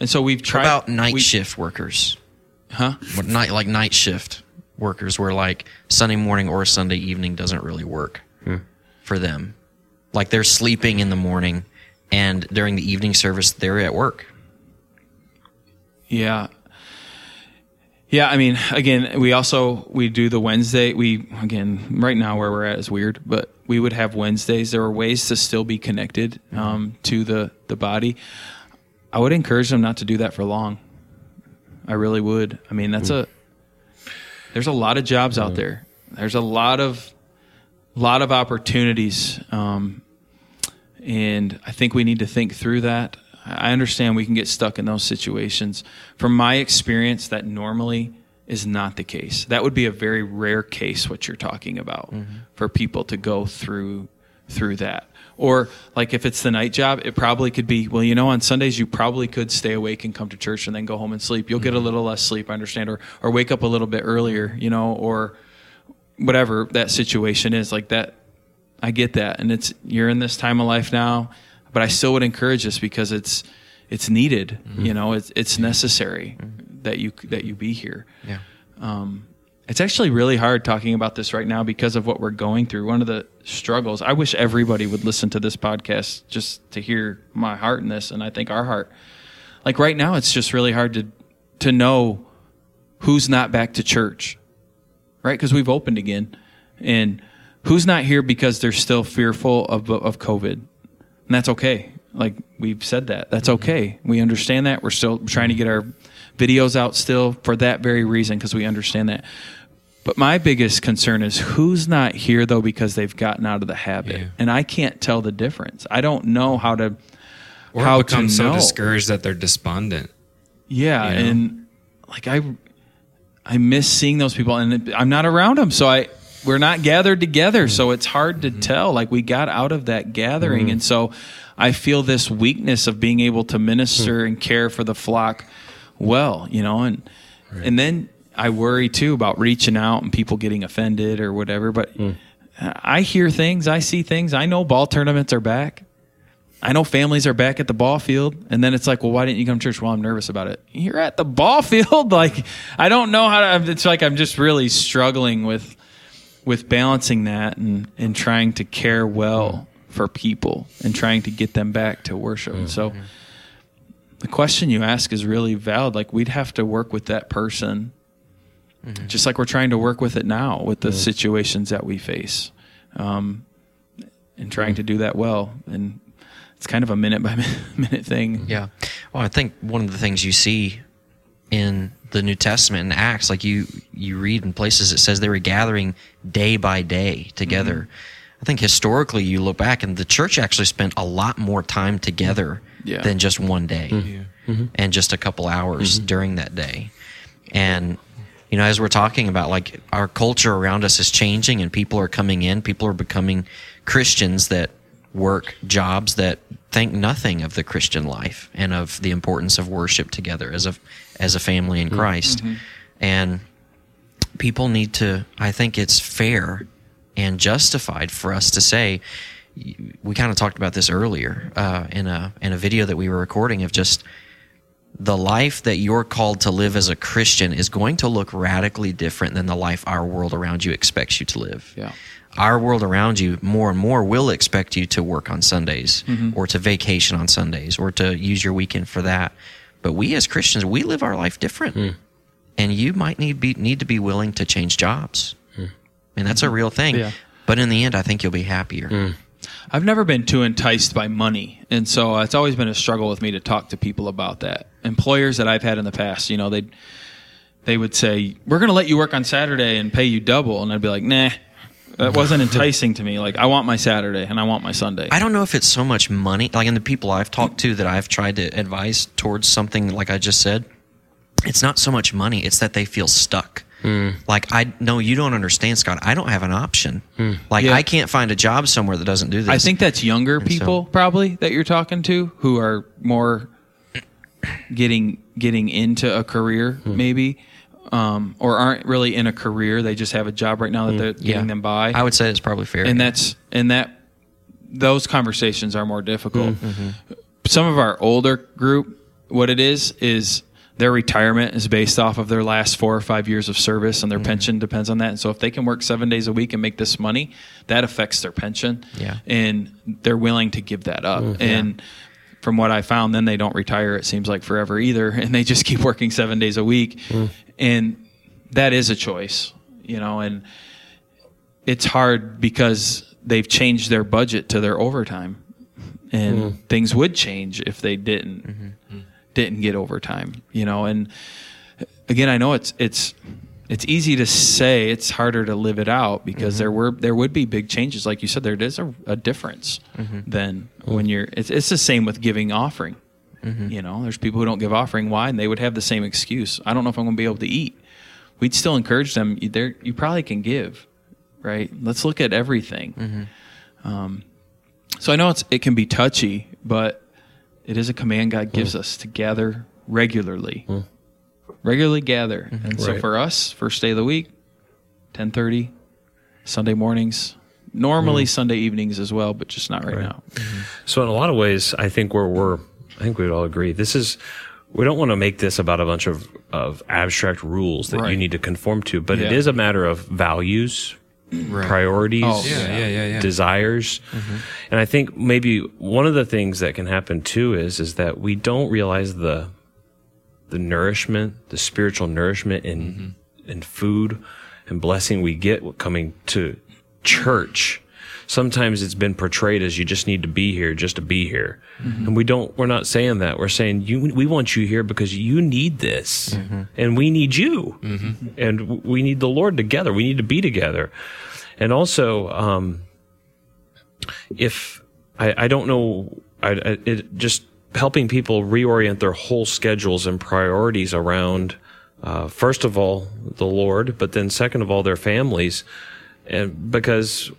and so we've What tried about night we- shift workers? huh? What night like night shift workers where like Sunday morning or Sunday evening doesn't really work for them. Like they're sleeping in the morning and during the evening service they're at work. Yeah. Yeah, I mean, again, we also we do the Wednesday. We again, right now where we're at is weird, but we would have Wednesdays. There are ways to still be connected um, to the the body. I would encourage them not to do that for long. I really would. I mean, that's a there's a lot of jobs out there. There's a lot of lot of opportunities, um, and I think we need to think through that. I understand we can get stuck in those situations. From my experience, that normally is not the case. That would be a very rare case what you're talking about for people to go through through that. Or like if it's the night job, it probably could be, well, you know, on Sundays you probably could stay awake and come to church and then go home and sleep. You'll get a mm-hmm. little less sleep, I understand, or or wake up a little bit earlier, you know, or whatever that situation is like that i get that. And it's you're in this time of life now but i still would encourage this because it's it's needed mm-hmm. you know it's it's necessary mm-hmm. that you that you be here. Yeah. Um, it's actually really hard talking about this right now because of what we're going through one of the struggles i wish everybody would listen to this podcast just to hear my heart in this and i think our heart like right now it's just really hard to to know who's not back to church right? Because we've opened again, and who's not here because they're still fearful of of COVID, and that's okay. Like we've said that, that's mm-hmm. okay. We understand that. We're still trying to get our videos out still for that very reason because we understand that. But my biggest concern is who's not here though because they've gotten out of the habit, Yeah. and I can't tell the difference. I don't know how to Or how become to so know. discouraged that they're despondent. Yeah, you know? and like I, I miss seeing those people, and I'm not around them, so I we're not gathered together, so it's hard to mm-hmm. tell. Like we got out of that gathering, mm-hmm. and so I feel this weakness of being able to minister hmm. and care for the flock well, you know, and and then I worry too about reaching out and people getting offended or whatever. But hmm. I hear things, I see things, I know ball tournaments are back. I know families are back at the ball field, and then it's like, well, why didn't you come to church? Well, I'm nervous about it. You're at the ball field, like I don't know how to. It's like I'm just really struggling with with balancing that and and trying to care well hmm. for people and trying to get them back to worship. And so, the question you ask is really valid. Like we'd have to work with that person, Mm-hmm. just like we're trying to work with it now with the situations that we face, um, and trying to do that well. And it's kind of a minute by minute thing. Yeah. Well, I think one of the things you see in the New Testament and Acts, like you you read in places it says they were gathering day by day together. Mm-hmm. I think historically you look back and the church actually spent a lot more time together Yeah. than just one day mm-hmm. and just a couple hours during that day. And you know, as we're talking about like our culture around us is changing and people are coming in, people are becoming Christians that work jobs that think nothing of the Christian life and of the importance of worship together as a as a family in Christ. And people need to I think it's fair and justified for us to say we kind of talked about this earlier uh, in a in a video that we were recording of just the life that you're called to live as a Christian is going to look radically different than the life our world around you expects you to live. Yeah. Our world around you more and more will expect you to work on Sundays mm-hmm. or to vacation on Sundays or to use your weekend for that. But we as Christians, we live our life different. Hmm. And you might need be need to be willing to change jobs. Hmm. And that's a real thing. Yeah. But in the end, I think you'll be happier. Hmm. I've never been too enticed by money, and so it's always been a struggle with me to talk to people about that. Employers that I've had in the past, you know, they they would say, "We're going to let you work on Saturday and pay you double," and I'd be like, "Nah." That wasn't enticing to me. Like I want my Saturday and I want my Sunday. I don't know if it's so much money, like in the people I've talked to that I've tried to advise towards something like I just said. It's not so much money; it's that they feel stuck. Hmm. Like I no, you don't understand, Scott. I don't have an option. Hmm. Like Yeah. I can't find a job somewhere that doesn't do this. I think that's younger so- people probably that you're talking to who are more getting getting into a career Hmm. maybe um, or aren't really in a career they just have a job right now that hmm. they're getting them by I would say it's probably fair. and that's and that those conversations are more difficult mm-hmm. some of our older group what it is is their retirement is based off of their last four or five years of service and their mm-hmm. pension depends on that. And so if they can work seven days a week and make this money that affects their pension. Yeah. and they're willing to give that up. Mm-hmm. And from what i found then they don't retire it seems like forever either. And they just keep working seven days a week. Mm. And that is a choice you know and it's hard because they've changed their budget to their overtime. And mm. things would change if they didn't mm-hmm. Didn't get overtime, you know, and again, I know it's it's it's easy to say, it's harder to live it out because mm-hmm. there were there would be big changes, like you said. There is a, a difference mm-hmm. than when you're. It's it's the same with giving offering. Mm-hmm. You know, there's people who don't give offering. Why? And they would have the same excuse. I don't know if I'm going to be able to eat. We'd still encourage them. You, there, you probably can give, right? Let's look at everything. Um, so I know it's it can be touchy, but it is a command God hmm. gives us to gather regularly, hmm. regularly gather. Hmm. And so Right. for us, first day of the week, ten thirty, Sunday mornings, normally Sunday evenings as well, but just not right, now. Mm-hmm. So in a lot of ways, I think we're we're I think we'd all agree. This is we don't want to make this about a bunch of of abstract rules that you need to conform to, but it Yeah. is a matter of values, priorities, Oh, Yeah, yeah, yeah, yeah. desires. And I think maybe one of the things that can happen too is is that we don't realize the the nourishment, the spiritual nourishment in mm-hmm. in food and blessing we get coming to church. Sometimes it's been portrayed as you just need to be here just to be here. And we don't we're not saying that. We're saying you we want you here because you need this and we need you. And we need the Lord together. We need to be together. And also um if I, I don't know, I, I, it just helping people reorient their whole schedules and priorities around, uh, first of all, the Lord, but then second of all, their families. And because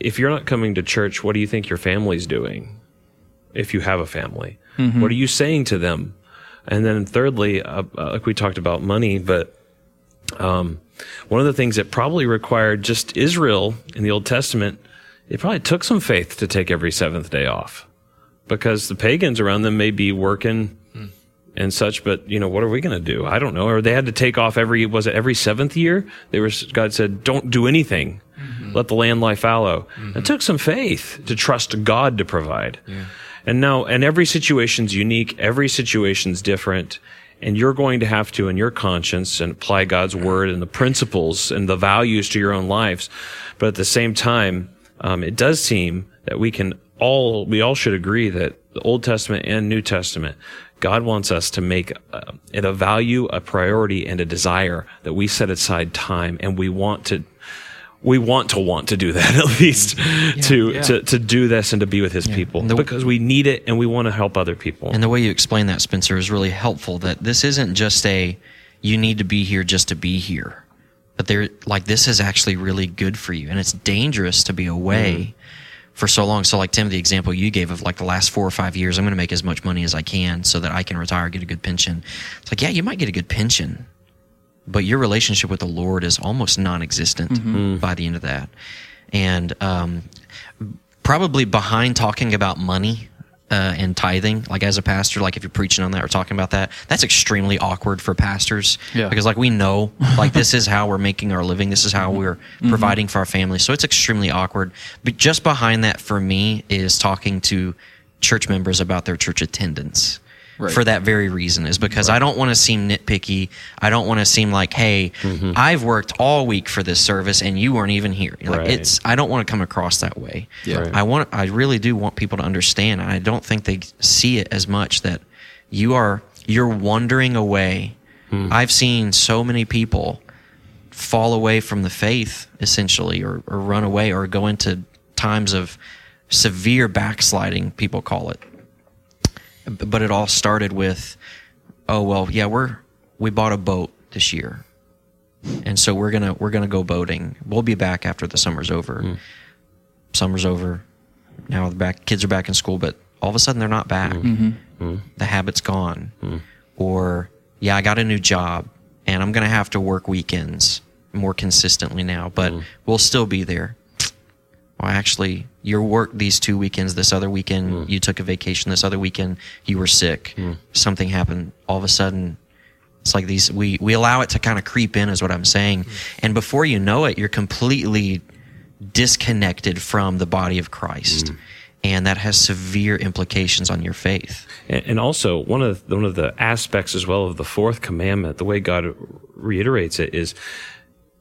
if you're not coming to church, what do you think your family's doing? If you have a family, what are you saying to them? And then thirdly, uh, uh, like we talked about money, but um, one of the things that probably required just Israel in the Old Testament, it probably took some faith to take every seventh day off because the pagans around them may be working and such, but you know, what are we going to do? I don't know. Or they had to take off every, was it every seventh year? They were, God said, don't do anything. Let the land lie fallow. It took some faith to trust God to provide. And now, and every situation's unique. Every situation's different. And you're going to have to, in your conscience, and apply God's word and the principles and the values to your own lives. But at the same time, um, it does seem that we can all, we all should agree that the Old Testament and New Testament, God wants us to make uh, it a value, a priority, and a desire that we set aside time and we want to we want to want to do that at least to, to to do this and to be with his people. The- because we need it and we want to help other people. And the way you explain that, Spencer, is really helpful. That this isn't just a you need to be here just to be here, but they're like this is actually really good for you, and it's dangerous to be away for so long. So, like Tim, the example you gave of like the last four or five years, I'm going to make as much money as I can so that I can retire, get a good pension. It's like, yeah, you might get a good pension, but your relationship with the Lord is almost non-existent by the end of that, and um, probably behind talking about money uh, and tithing, like as a pastor, like if you're preaching on that or talking about that, that's extremely awkward for pastors. Yeah. Because like we know, like this is how we're making our living. This is how we're providing for our family. So it's extremely awkward. But just behind that for me is talking to church members about their church attendance. Right. For that very reason is because I don't want to seem nitpicky. I don't want to seem like, hey, mm-hmm. I've worked all week for this service and you weren't even here. Like Right. it's I don't want to come across that way. Yeah. Right. I want I really do want people to understand and I don't think they see it as much that you are you're wandering away. Mm-hmm. I've seen so many people fall away from the faith essentially or, or run away or go into times of severe backsliding people call it but it all started with oh well yeah we're we bought a boat this year. And so we're gonna we're gonna go boating. We'll be back after the summer's over. Hmm. Summer's over. Now the back kids are back in school but all of a sudden they're not back. Hmm. Mm-hmm. Hmm. The habit's gone. Or yeah i got a new job and i'm gonna have to work weekends more consistently now but we'll still be there well actually your work these two weekends this other weekend hmm. you took a vacation. This other weekend you were sick. Hmm. Something happened. All of a sudden it's like these we we allow it to kind of creep in is what i'm saying. Hmm. And before you know it you're completely disconnected from the body of christ. And that has severe implications on your faith. And, and also one of the, one of the aspects as well of the fourth commandment, the way God reiterates it is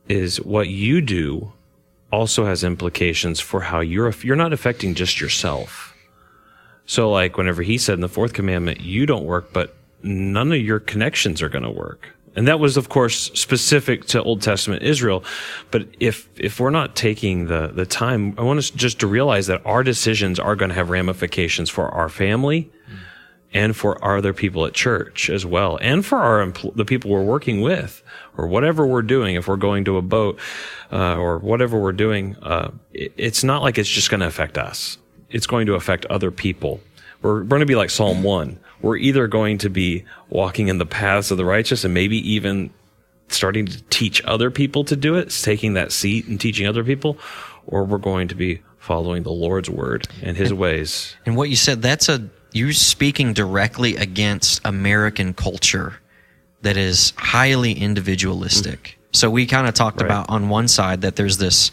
is what you do also has implications for how you're you're not affecting just yourself. So like whenever he said in the fourth commandment, you don't work, but none of your connections are going to work. And that was, of course, specific to Old Testament Israel. But if, if we're not taking the, the time, I want us just to realize that our decisions are going to have ramifications for our family and for other people at church as well, and for our, empl- the people we're working with or whatever we're doing. If we're going to a boat, uh, or whatever we're doing, uh, it, it's not like it's just going to affect us. It's going to affect other people. We're going to be like Psalm 1 we're either going to be walking in the paths of the righteous and maybe even starting to teach other people to do it, taking that seat and teaching other people, or we're going to be following the Lord's word and his ways. And what you said, that's a, you're speaking directly against American culture that is highly individualistic. So we kind of talked Right. about on one side that there's this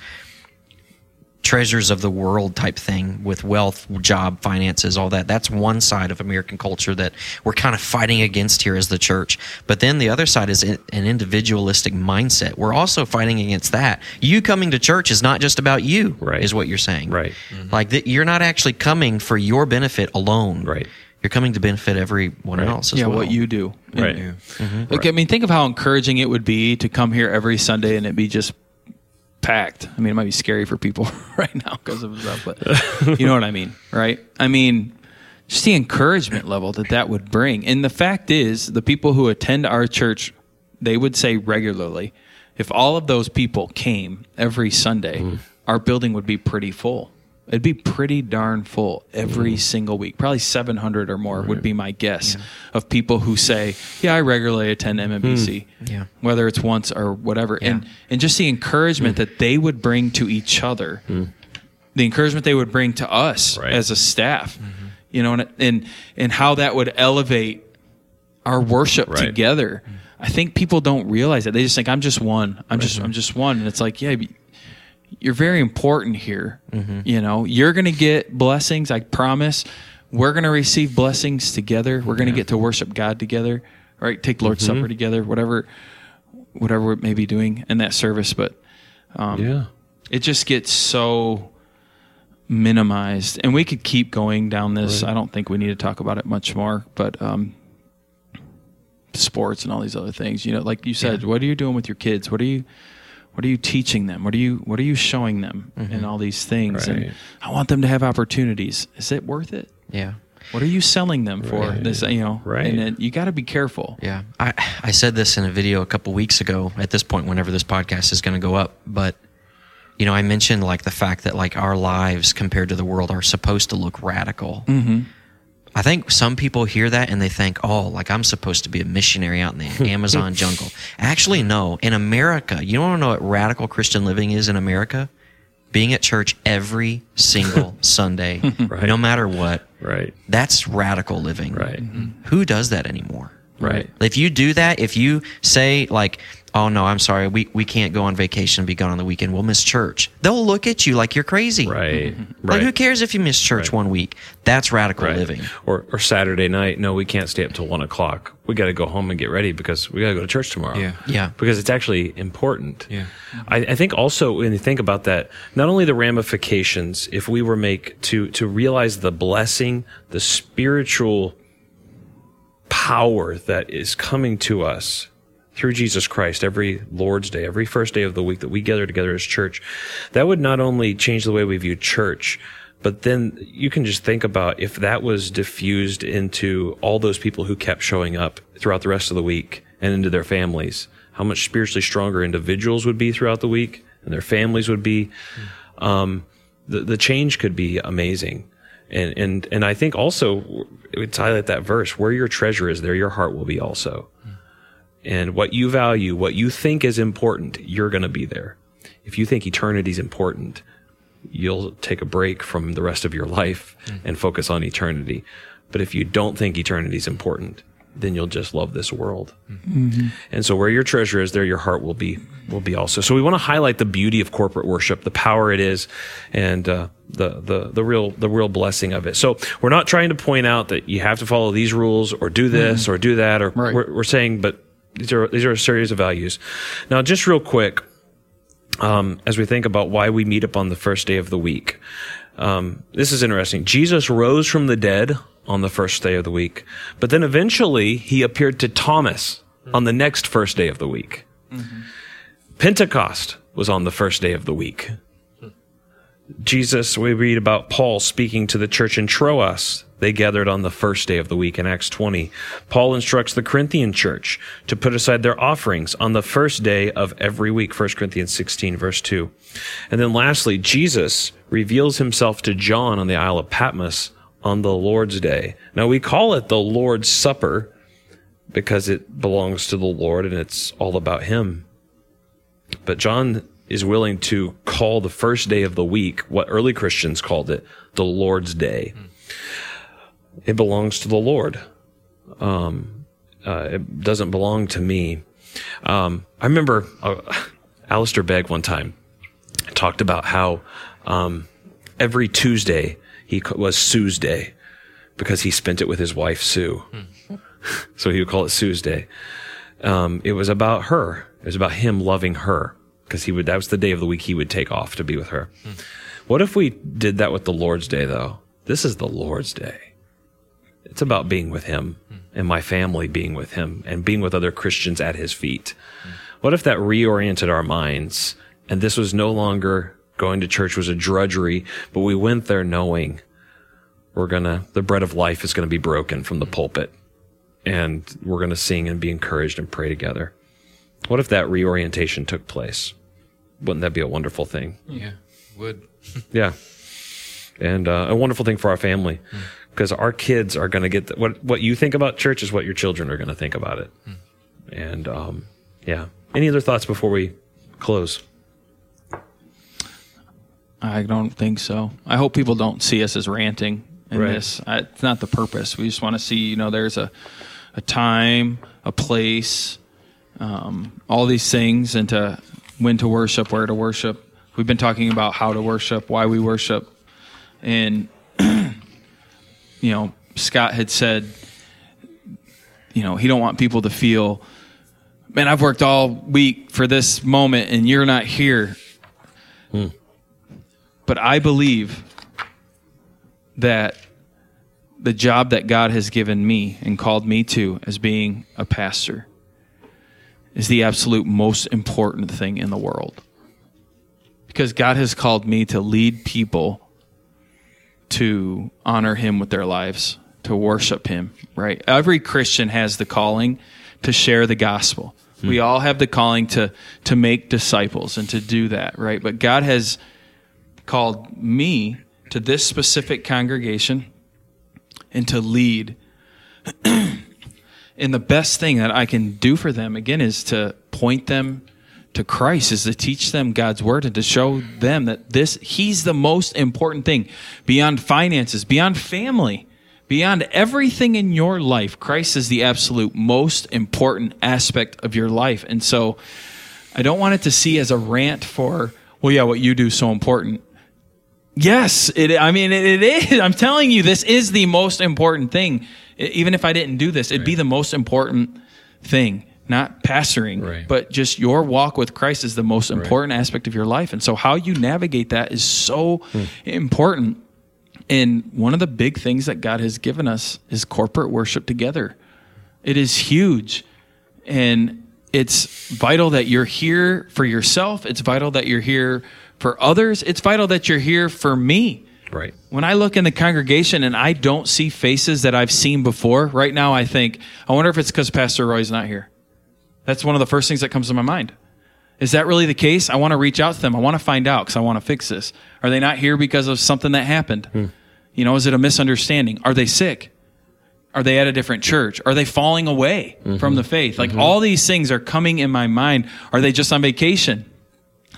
treasures of the world type thing with wealth, job, finances, all that. That's one side of American culture that we're kind of fighting against here as the church. But then the other side is an individualistic mindset. We're also fighting against that. You coming to church is not just about you, Right. is what you're saying. Right. Mm-hmm. Like that you're not actually coming for your benefit alone. Right. You're coming to benefit everyone else as yeah, well. what you do. Right. Mm-hmm. And- Like, I mean, think of how encouraging it would be to come here every Sunday and it be just packed. I mean, it might be scary for people right now because of stuff, but you know what I mean, right? I mean, just the encouragement level that that would bring. And the fact is, the people who attend our church, they would say regularly, if all of those people came every Sunday, mm. our building would be pretty full. It'd be pretty darn full every single week. Probably 700 or more would be my guess of people who say, "Yeah, I regularly attend MMBC." Yeah. Whether it's once or whatever. And and just the encouragement hmm. that they would bring to each other. Hmm. The encouragement they would bring to us Right. as a staff. Mm-hmm. You know, and and and how that would elevate our worship Right. together. Hmm. I think people don't realize that. They just think I'm just one. I'm just I'm just one and it's like, yeah, you're very important here. You know, you're going to get blessings, I promise. We're going to receive blessings together. We're going to get to worship God together, right? Take Lord's Supper together, whatever whatever we may be doing in that service, but um, yeah. it just gets so minimized and we could keep going down this i don't think we need to talk about it much more but um sports and all these other things you know like you said what are you doing with your kids what are you what are you teaching them what are you what are you showing them and all these things Right. and i want them to have opportunities is it worth it Yeah. what are you selling them for this you know Right. and then you got to be careful Yeah. I, I said this in a video a couple weeks ago at this point, whenever this podcast is going to go up. But, you know, I mentioned like the fact that like our lives compared to the world are supposed to look radical. Mm-hmm. I think some people hear that and they think, oh, like I'm supposed to be a missionary out in the Amazon jungle. Actually, no. In America, you don't know what radical Christian living is in America? Being at church every single Sunday, Right. no matter what. Right. That's radical living. Right. Who does that anymore? Right. If you do that, if you say like, "Oh no, I'm sorry, we we can't go on vacation and be gone on the weekend. We'll miss church." They'll look at you like you're crazy. Right. Mm-hmm. Like Right. who cares if you miss church Right. one week? That's radical Right. living. Or, or Saturday night, no, we can't stay up till one o'clock. We got to go home and get ready because we got to go to church tomorrow. Yeah. Yeah. Because it's actually important. Yeah. I, I think also when you think about that, not only the ramifications, if we were make to to realize the blessing, the spiritual power that is coming to us through Jesus Christ every Lord's Day, every first day of the week that we gather together as church, that would not only change the way we view church, but then you can just think about if that was diffused into all those people who kept showing up throughout the rest of the week and into their families, how much spiritually stronger individuals would be throughout the week and their families would be. Um, the, the change could be amazing. And, and, and I think also to highlight that verse, where your treasure is, there your heart will be also. And what you value, what you think is important, you're going to be there. If you think eternity is important, you'll take a break from the rest of your life mm-hmm. and focus on eternity. But if you don't think eternity is important, then you'll just love this world. Mm-hmm. Mm-hmm. And so where your treasure is, there your heart will be will be also. So we want to highlight the beauty of corporate worship, the power it is, and uh, the the the real the real blessing of it. So we're not trying to point out that you have to follow these rules or do this or do that, or Right. we're, we're saying, but these are these are a series of values. Now, just real quick, um, as we think about why we meet up on the first day of the week. Um, this is interesting. Jesus rose from the dead on the first day of the week. But then eventually he appeared to Thomas on the next first day of the week. Pentecost was on the first day of the week. Jesus, we read about Paul speaking to the church in Troas. They gathered on the first day of the week in Acts 20. Paul instructs the Corinthian church to put aside their offerings on the first day of every week, 1 Corinthians 16, verse 2. And then lastly, Jesus reveals himself to John on the Isle of Patmos on the Lord's day. Now we call it the Lord's Supper because it belongs to the Lord and it's all about him. But John is willing to call the first day of the week, what early Christians called it, the Lord's Day. It belongs to the Lord. Um, uh, it doesn't belong to me. Um, I remember uh, Alistair Begg one time talked about how um, every Tuesday he was Sue's Day because he spent it with his wife Sue. so he would call it Sue's Day. Um, it was about her. It was about him loving her because he would. That was the day of the week he would take off to be with her. What if we did that with the Lord's Day though? This is the Lord's Day. It's about being with him and my family being with him and being with other Christians at his feet. What if that reoriented our minds and this was no longer going to church was a drudgery, but we went there knowing we're gonna, the bread of life is gonna be broken from the pulpit and we're gonna sing and be encouraged and pray together. What if that reorientation took place? Wouldn't that be a wonderful thing? Yeah, would. Yeah. And uh, a wonderful thing for our family because our kids are going to get the, what what you think about church is what your children are going to think about it. And um, yeah. Any other thoughts before we close? I don't think so. I hope people don't see us as ranting in Right. this. I, it's not the purpose. We just want to see, you know, there's a, a time, a place, um, all these things, and to when to worship, where to worship. We've been talking about how to worship, why we worship, and you know, Scott had said, you know, he don't want people to feel, man, I've worked all week for this moment, and you're not here. Hmm. But I believe that the job that God has given me and called me to as being a pastor is the absolute most important thing in the world. Because God has called me to lead people to honor Him with their lives, to worship Him, right? Every Christian has the calling to share the gospel. Hmm. We all have the calling to, to make disciples and to do that, right? But God has called me to this specific congregation and to lead. and the best thing that I can do for them, again, is to point them to Christ, is to teach them God's word and to show them that this, He's the most important thing beyond finances, beyond family, beyond everything in your life. Christ is the absolute most important aspect of your life. And so I don't want it to see as a rant for, well, yeah, what you do is so important. Yes, it. I mean, it, it is. I'm telling you, this is the most important thing. Even if I didn't do this, it'd be the most important thing. Not pastoring, Right. but just your walk with Christ is the most important aspect of your life. And so, how you navigate that is so hmm. important. And one of the big things that God has given us is corporate worship together. It is huge. And it's vital that you're here for yourself. It's vital that you're here for others. It's vital that you're here for me. Right. When I look in the congregation and I don't see faces that I've seen before, right now I think, I wonder if it's because Pastor Roy's not here. That's one of the first things that comes to my mind. Is that really the case? I want to reach out to them. I want to find out because I want to fix this. Are they not here because of something that happened? Hmm. You know, is it a misunderstanding? Are they sick? Are they at a different church? Are they falling away mm-hmm. from the faith? Like mm-hmm. all these things are coming in my mind. Are they just on vacation?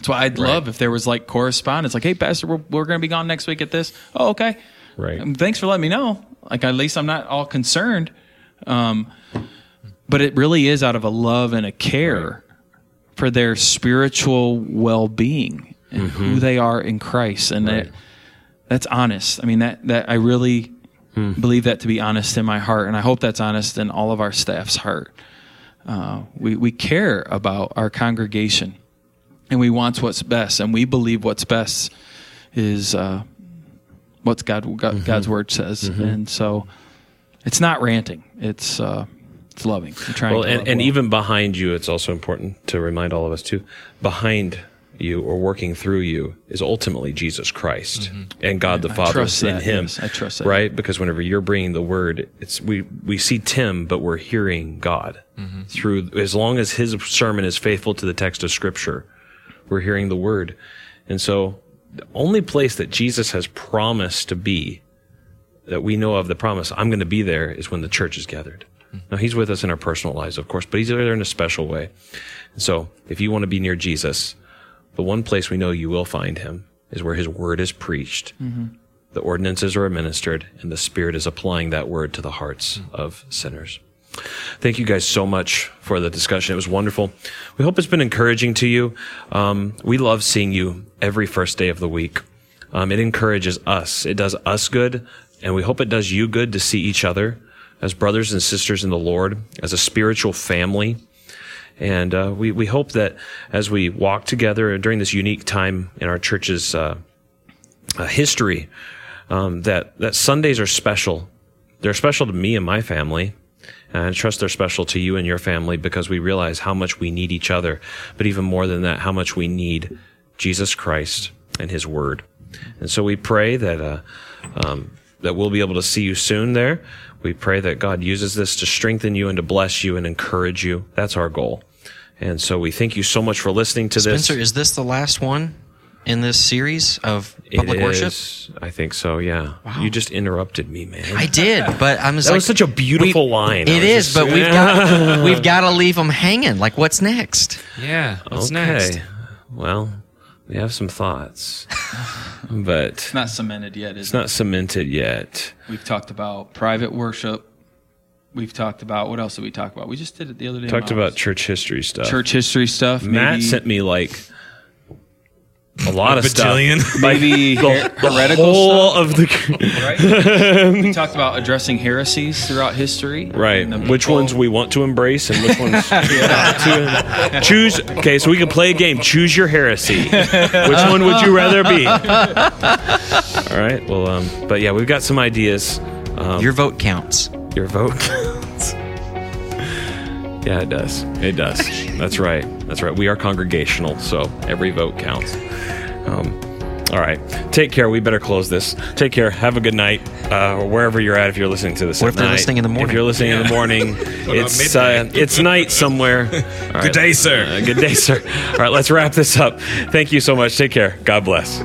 That's why I'd love if there was like correspondence, like, "Hey, Pastor, we're, we're going to be gone next week at this." Oh, okay. Right. Um, thanks for letting me know. Like, at least I'm not all concerned. Um, but it really is out of a love and a care for their spiritual well-being and who they are in Christ, and that that's honest. I mean that that I really believe that to be honest in my heart, and I hope that's honest in all of our staff's heart. Uh, we we care about our congregation, and we want what's best, and we believe what's best is uh, what God, God God's word says, and so it's not ranting. It's uh, it's loving. I'm trying Well, to and, love and well. even behind you, it's also important to remind all of us too. Behind you or working through you is ultimately Jesus Christ and God the Father Mm-hmm. trust in that, Him. yes, I trust that. Right, because whenever you're bringing the word, it's we we see Tim, but we're hearing God Mm-hmm. through. As long as his sermon is faithful to the text of Scripture, we're hearing the word, and so the only place that Jesus has promised to be that we know of the promise I'm going to be there is when the church is gathered. Now he's with us in our personal lives, of course, but he's there in a special way. And so if you want to be near Jesus, the one place we know you will find him is where his word is preached. Mm-hmm. The ordinances are administered and the spirit is applying that word to the hearts mm. of sinners. Thank you guys so much for the discussion. It was wonderful. We hope it's been encouraging to you. Um, we love seeing you every first day of the week. Um, it encourages us. It does us good, and we hope it does you good to see each other as brothers and sisters in the Lord, as a spiritual family. And uh, we, we hope that as we walk together during this unique time in our church's uh, uh, history, um, that, that Sundays are special. They're special to me and my family. And trust they're special to you and your family because we realize how much we need each other. But even more than that, how much we need Jesus Christ and His Word. And so we pray that uh, um, that we'll be able to see you soon there. We pray that God uses this to strengthen you and to bless you and encourage you. That's our goal. And so we thank you so much for listening to this. Spencer, is this the last one in this series of It public worship? is- I think so. Yeah. You just interrupted me, man. I did, but I'm just That like, was such a beautiful we- line. I It was is, just- but we've got we've got to leave them hanging. Like, what's next? Yeah. What's okay. next? Well, we have some thoughts, but it's not cemented yet. Is it's not cemented yet. We've talked about private worship. We've talked about what else did we talk about? We just did it the other day. Talked about church history stuff. church history stuff. Matt maybe, sent me like a lot of stuff. Bajillion. maybe her- The heretical whole stuff. of the Right? we talked about addressing heresies throughout history. right. Which people- ones we want to embrace and which ones not to. Choose. Okay, so we can play a game. Choose your heresy. Which one would you rather be? All right. Well, um, but yeah, we've got some ideas. Um, Your vote counts. Your vote counts. Yeah, it does. It does. That's right. That's right. We are congregational, so every vote counts. Um, all right. Take care. We better close this. Take care. Have a good night, uh, or wherever you're at. If you're listening to this, What at if they're night. listening in the morning? If you're listening in the morning, it's uh, it's night somewhere. Good day, sir. Uh, good day, sir. All right. Let's wrap this up. Thank you so much. Take care. God bless.